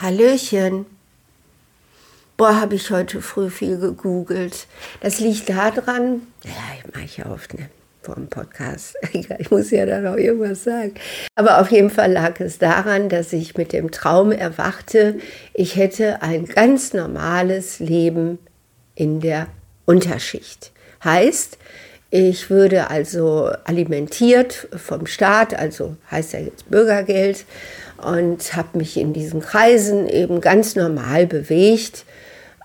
Hallöchen. Boah, habe ich heute früh viel gegoogelt. Das liegt daran, ja, ich mache ja oft ne, vor dem Podcast. Ich muss ja da noch irgendwas sagen. Aber auf jeden Fall lag es daran, dass ich mit dem Traum erwachte, ich hätte ein ganz normales Leben in der Unterschicht. Heißt, ich würde also alimentiert vom Staat, also heißt ja jetzt Bürgergeld, und habe mich in diesen Kreisen eben ganz normal bewegt.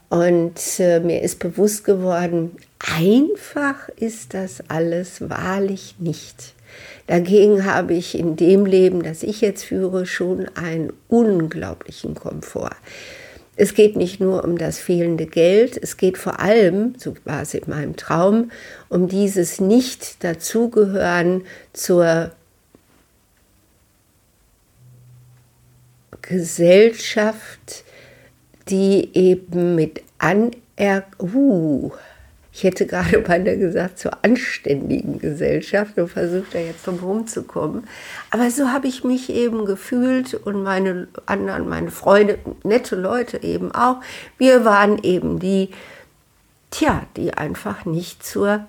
Und äh, mir ist bewusst geworden, einfach ist das alles wahrlich nicht. Dagegen habe ich in dem Leben, das ich jetzt führe, schon einen unglaublichen Komfort. Es geht nicht nur um das fehlende Geld, es geht vor allem, so war es in meinem Traum, um dieses Nicht-Dazugehören zur Gesellschaft, die eben mit Aner uh, ich hätte gerade beinahe gesagt, zur anständigen Gesellschaft und versucht da jetzt drum rumzukommen. Aber so habe ich mich eben gefühlt und meine anderen, meine Freunde, nette Leute eben auch. Wir waren eben die, tja, die einfach nicht zur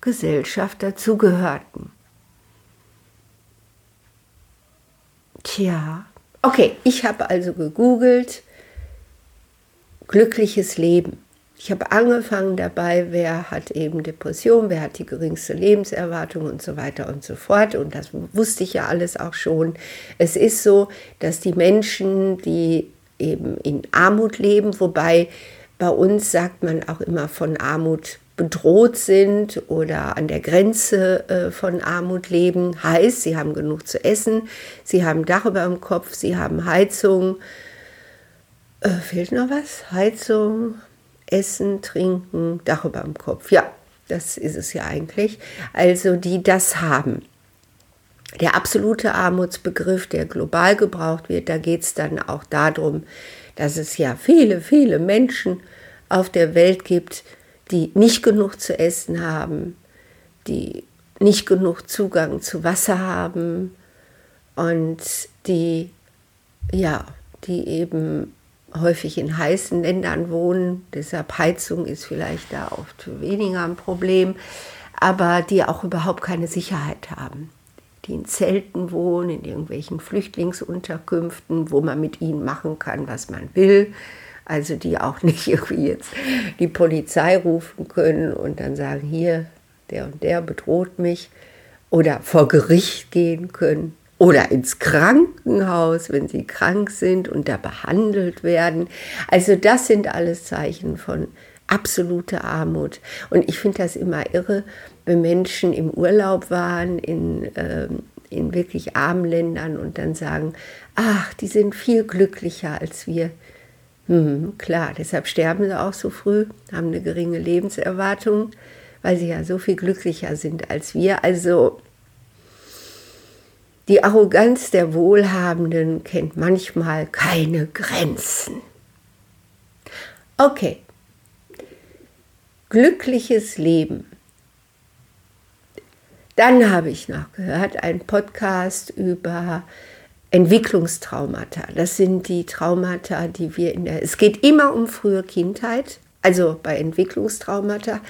Gesellschaft dazugehörten. Tja, Okay, ich habe also gegoogelt, glückliches Leben. Ich habe angefangen dabei, wer hat eben Depression, wer hat die geringste Lebenserwartung und so weiter und so fort. Und das wusste ich ja alles auch schon. Es ist so, dass die Menschen, die eben in Armut leben, wobei bei uns sagt man auch immer von Armut bedroht sind oder an der Grenze äh, von Armut leben. Heißt, sie haben genug zu essen, sie haben Dach über dem Kopf, sie haben Heizung. Äh, fehlt noch was? Heizung, Essen, Trinken, Dach über dem Kopf. Ja, das ist es ja eigentlich. Also die das haben. Der absolute Armutsbegriff, der global gebraucht wird, da geht es dann auch darum, dass es ja viele, viele Menschen auf der Welt gibt, die nicht genug zu essen haben, die nicht genug Zugang zu Wasser haben und die, ja, die eben häufig in heißen Ländern wohnen. Deshalb Heizung ist vielleicht da oft weniger ein Problem, aber die auch überhaupt keine Sicherheit haben. Die in Zelten wohnen, in irgendwelchen Flüchtlingsunterkünften, wo man mit ihnen machen kann, was man will also die auch nicht irgendwie jetzt die Polizei rufen können und dann sagen, hier, der und der bedroht mich oder vor Gericht gehen können oder ins Krankenhaus, wenn sie krank sind und da behandelt werden. Also das sind alles Zeichen von absoluter Armut. Und ich finde das immer irre, wenn Menschen im Urlaub waren, in, ähm, in wirklich armen Ländern und dann sagen, ach, die sind viel glücklicher als wir. Hm, klar, deshalb sterben sie auch so früh, haben eine geringe Lebenserwartung, weil sie ja so viel glücklicher sind als wir. Also die Arroganz der Wohlhabenden kennt manchmal keine Grenzen. Okay, glückliches Leben. Dann habe ich noch gehört, einen Podcast über Entwicklungstraumata. Das sind die Traumata, die wir in der. Es geht immer um frühe Kindheit, also bei Entwicklungstraumata,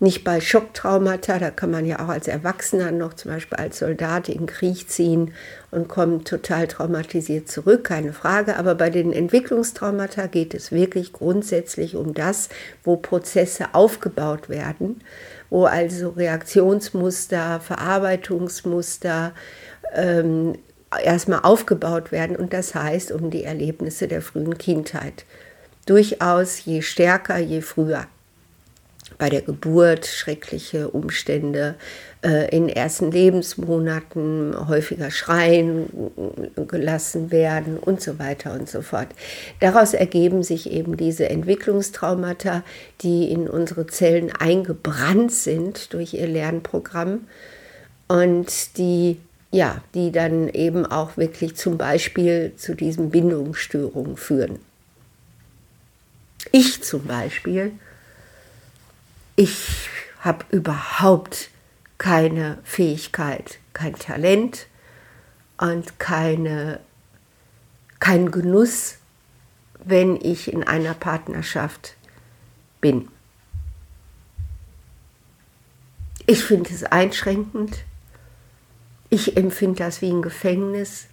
nicht bei Schocktraumata. Da kann man ja auch als Erwachsener noch zum Beispiel als Soldat in den Krieg ziehen und kommt total traumatisiert zurück, keine Frage. Aber bei den Entwicklungstraumata geht es wirklich grundsätzlich um das, wo Prozesse aufgebaut werden, wo also Reaktionsmuster, Verarbeitungsmuster, ähm, erstmal aufgebaut werden und das heißt um die Erlebnisse der frühen Kindheit. Durchaus je stärker, je früher. Bei der Geburt schreckliche Umstände, äh, in ersten Lebensmonaten häufiger schreien gelassen werden und so weiter und so fort. Daraus ergeben sich eben diese Entwicklungstraumata, die in unsere Zellen eingebrannt sind durch ihr Lernprogramm und die ja, die dann eben auch wirklich zum Beispiel zu diesen Bindungsstörungen führen. Ich zum Beispiel, ich habe überhaupt keine Fähigkeit, kein Talent und keine, keinen Genuss wenn ich in einer Partnerschaft bin. Ich finde es einschränkend. Ich empfinde das wie ein Gefängnis.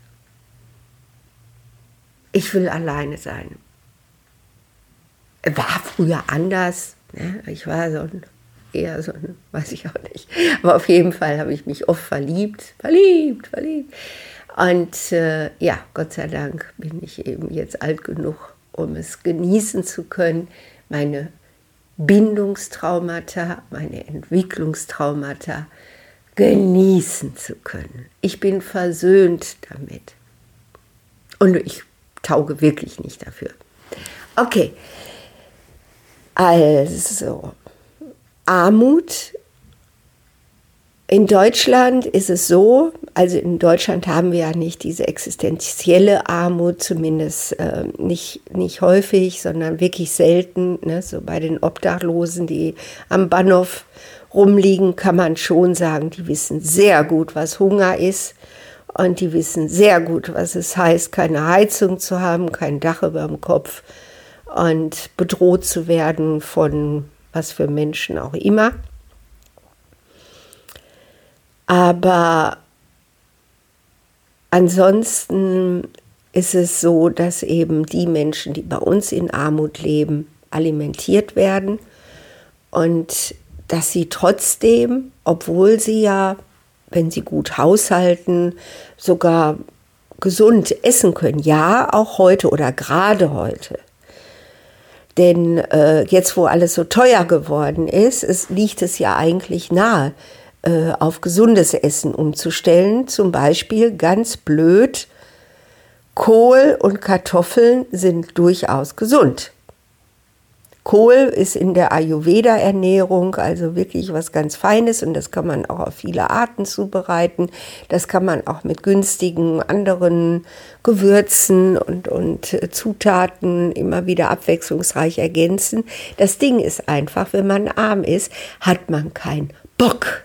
Ich will alleine sein. War früher anders. Ne? Ich war so ein, eher so ein, weiß ich auch nicht. Aber auf jeden Fall habe ich mich oft verliebt. Verliebt, verliebt. Und äh, ja, Gott sei Dank bin ich eben jetzt alt genug, um es genießen zu können, meine Bindungstraumata, meine Entwicklungstraumata genießen zu können. Ich bin versöhnt damit. Und ich tauge wirklich nicht dafür. Okay, also Armut in Deutschland ist es so, also in Deutschland haben wir ja nicht diese existenzielle Armut, zumindest äh, nicht, nicht häufig, sondern wirklich selten. Ne? So bei den Obdachlosen, die am Bahnhof rumliegen, kann man schon sagen, die wissen sehr gut, was Hunger ist. Und die wissen sehr gut, was es heißt, keine Heizung zu haben, kein Dach über dem Kopf und bedroht zu werden von was für Menschen auch immer. Aber ansonsten ist es so, dass eben die Menschen, die bei uns in Armut leben, alimentiert werden und dass sie trotzdem, obwohl sie ja, wenn sie gut haushalten, sogar gesund essen können. Ja, auch heute oder gerade heute. Denn äh, jetzt, wo alles so teuer geworden ist, es liegt es ja eigentlich nahe, äh, auf gesundes Essen umzustellen. Zum Beispiel ganz blöd, Kohl und Kartoffeln sind durchaus gesund. Kohl ist in der Ayurveda-Ernährung also wirklich was ganz Feines und das kann man auch auf viele Arten zubereiten. Das kann man auch mit günstigen anderen Gewürzen und, und Zutaten immer wieder abwechslungsreich ergänzen. Das Ding ist einfach, wenn man arm ist, hat man keinen Bock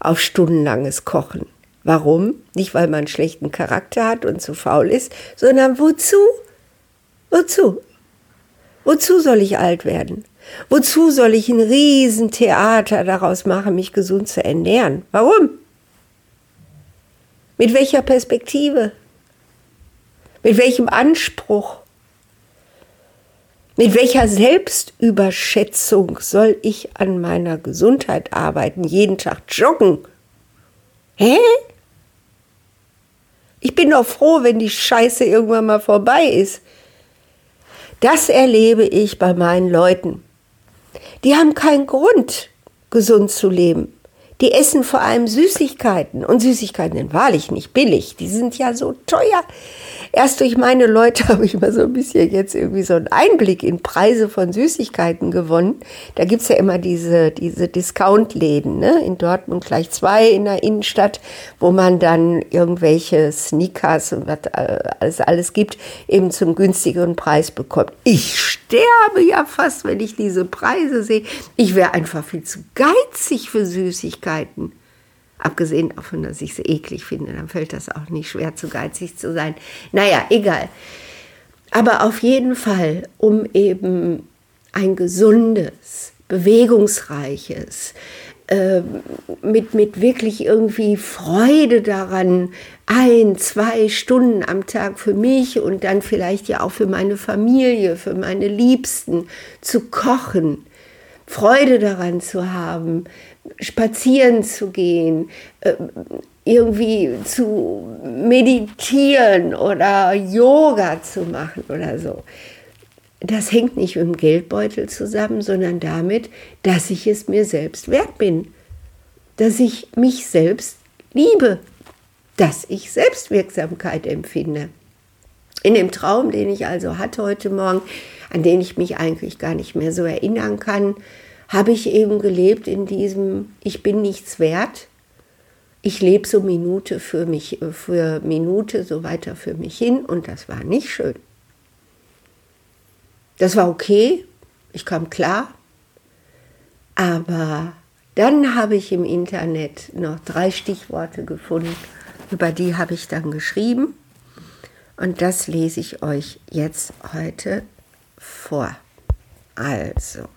auf stundenlanges Kochen. Warum? Nicht, weil man schlechten Charakter hat und zu faul ist, sondern wozu? Wozu? Wozu soll ich alt werden? Wozu soll ich ein Riesentheater daraus machen, mich gesund zu ernähren? Warum? Mit welcher Perspektive? Mit welchem Anspruch? Mit welcher Selbstüberschätzung soll ich an meiner Gesundheit arbeiten, jeden Tag joggen? Hä? Ich bin doch froh, wenn die Scheiße irgendwann mal vorbei ist. Das erlebe ich bei meinen Leuten. Die haben keinen Grund, gesund zu leben. Die essen vor allem Süßigkeiten. Und Süßigkeiten sind wahrlich nicht billig. Die sind ja so teuer erst durch meine Leute habe ich mal so ein bisschen jetzt irgendwie so einen Einblick in Preise von Süßigkeiten gewonnen. Da gibt es ja immer diese, diese Discount-Läden, ne? in Dortmund gleich zwei in der Innenstadt, wo man dann irgendwelche Sneakers und was alles, alles gibt, eben zum günstigeren Preis bekommt. Ich sterbe ja fast, wenn ich diese Preise sehe. Ich wäre einfach viel zu geizig für Süßigkeiten. Abgesehen davon, dass ich sie eklig finde, dann fällt das auch nicht schwer, zu geizig zu sein. Naja, egal. Aber auf jeden Fall, um eben ein gesundes, bewegungsreiches, äh, mit, mit wirklich irgendwie Freude daran, ein, zwei Stunden am Tag für mich und dann vielleicht ja auch für meine Familie, für meine Liebsten zu kochen, Freude daran zu haben, spazieren zu gehen, äh, irgendwie zu meditieren oder Yoga zu machen oder so. Das hängt nicht mit dem Geldbeutel zusammen, sondern damit, dass ich es mir selbst wert bin, dass ich mich selbst liebe, dass ich Selbstwirksamkeit empfinde. In dem Traum, den ich also hatte heute Morgen, an den ich mich eigentlich gar nicht mehr so erinnern kann, habe ich eben gelebt in diesem, ich bin nichts wert. Ich lebe so Minute für mich, für Minute so weiter für mich hin und das war nicht schön. Das war okay, ich kam klar, aber dann habe ich im Internet noch drei Stichworte gefunden, über die habe ich dann geschrieben und das lese ich euch jetzt heute vor. Also,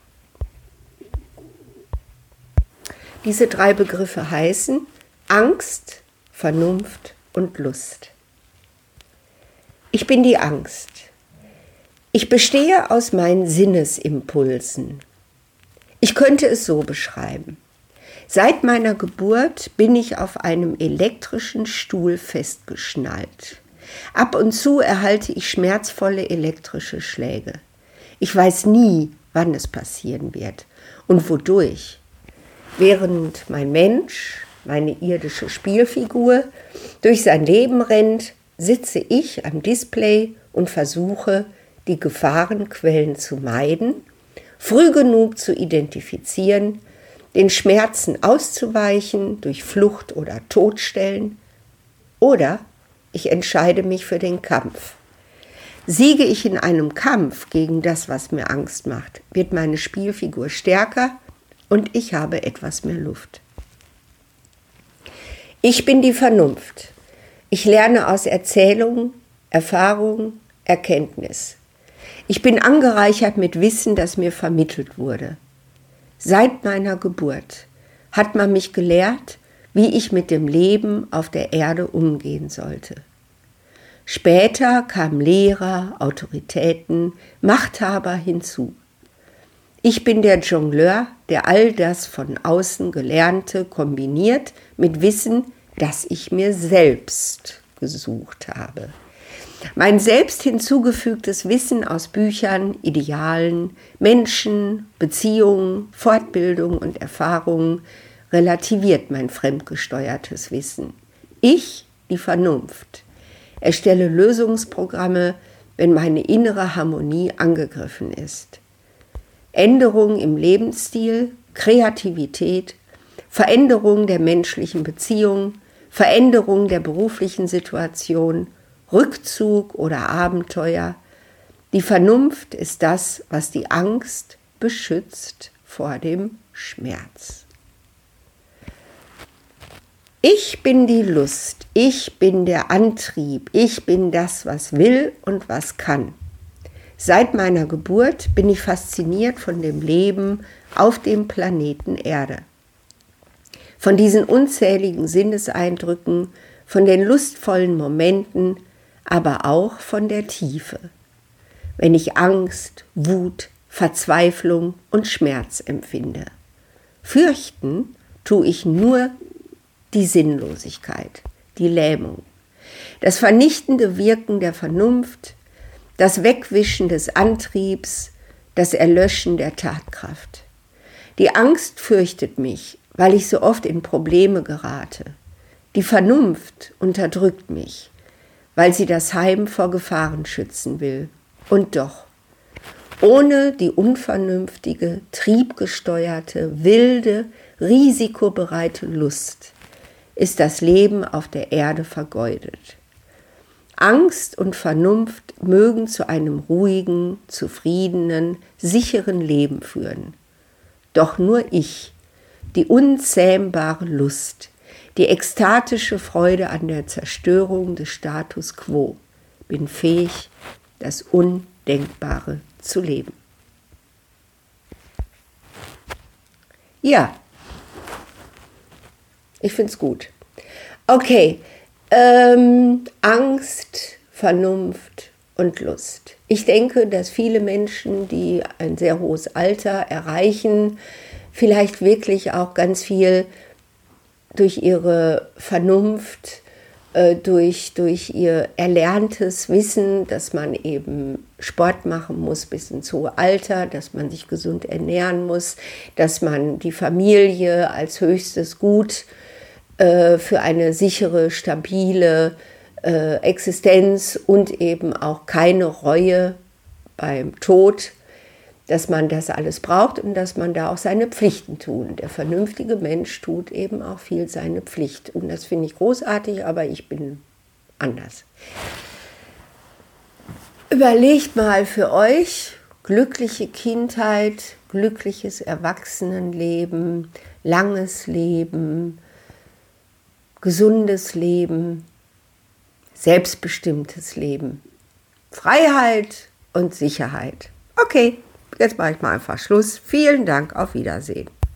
diese drei Begriffe heißen Angst, Vernunft und Lust. Ich bin die Angst. Ich bestehe aus meinen Sinnesimpulsen. Ich könnte es so beschreiben. Seit meiner Geburt bin ich auf einem elektrischen Stuhl festgeschnallt. Ab und zu erhalte ich schmerzvolle elektrische Schläge. Ich weiß nie, wann es passieren wird und wodurch. Während mein Mensch, meine irdische Spielfigur, durch sein Leben rennt, sitze ich am Display und versuche, die Gefahrenquellen zu meiden, früh genug zu identifizieren, den Schmerzen auszuweichen durch Flucht oder Todstellen, oder ich entscheide mich für den Kampf. Siege ich in einem Kampf gegen das, was mir Angst macht, wird meine Spielfigur stärker und ich habe etwas mehr Luft. Ich bin die Vernunft. Ich lerne aus Erzählung, Erfahrung, Erkenntnis. Ich bin angereichert mit Wissen, das mir vermittelt wurde. Seit meiner Geburt hat man mich gelehrt, wie ich mit dem Leben auf der Erde umgehen sollte. Später kamen Lehrer, Autoritäten, Machthaber hinzu. Ich bin der Jongleur, der all das von außen Gelernte kombiniert mit Wissen, das ich mir selbst gesucht habe. Mein selbst hinzugefügtes Wissen aus Büchern, Idealen, Menschen, Beziehungen, Fortbildung und Erfahrungen relativiert mein fremdgesteuertes Wissen. Ich, die Vernunft, erstelle Lösungsprogramme, wenn meine innere Harmonie angegriffen ist. Änderungen im Lebensstil, Kreativität, Veränderung der menschlichen Beziehung, Veränderung der beruflichen Situation, Rückzug oder Abenteuer. Die Vernunft ist das, was die Angst beschützt vor dem Schmerz. Ich bin die Lust, ich bin der Antrieb, ich bin das, was will und was kann. Seit meiner Geburt bin ich fasziniert von dem Leben auf dem Planeten Erde. Von diesen unzähligen Sinneseindrücken, von den lustvollen Momenten, aber auch von der Tiefe. Wenn ich Angst, Wut, Verzweiflung und Schmerz empfinde. Fürchten tue ich nur die Sinnlosigkeit, die Lähmung, das vernichtende Wirken der Vernunft, das Wegwischen des Antriebs, das Erlöschen der Tatkraft. Die Angst fürchtet mich, weil ich so oft in Probleme gerate. Die Vernunft unterdrückt mich, weil sie das Heim vor Gefahren schützen will. Und doch, ohne die unvernünftige, triebgesteuerte, wilde, risikobereite Lust ist das Leben auf der Erde vergeudet. Angst und Vernunft mögen zu einem ruhigen, zufriedenen, sicheren Leben führen. Doch nur ich, die unzähmbare Lust, die ekstatische Freude an der Zerstörung des Status quo, bin fähig, das Undenkbare zu leben. Ja, ich finde es gut. Okay, ähm, Angst, Vernunft und Lust. Ich denke, dass viele Menschen, die ein sehr hohes Alter erreichen, vielleicht wirklich auch ganz viel durch ihre Vernunft, äh, durch, durch ihr erlerntes Wissen, dass man eben Sport machen muss bis ins hohe Alter, dass man sich gesund ernähren muss, dass man die Familie als höchstes Gut äh, für eine sichere, stabile äh, Existenz und eben auch keine Reue beim Tod, dass man das alles braucht und dass man da auch seine Pflichten tut. Der vernünftige Mensch tut eben auch viel seine Pflicht. Und das finde ich großartig, aber ich bin anders. Überlegt mal für euch glückliche Kindheit, glückliches Erwachsenenleben, langes Leben, gesundes Leben, selbstbestimmtes Leben, Freiheit und Sicherheit. Okay, jetzt mache ich mal einfach Schluss. Vielen Dank, auf Wiedersehen.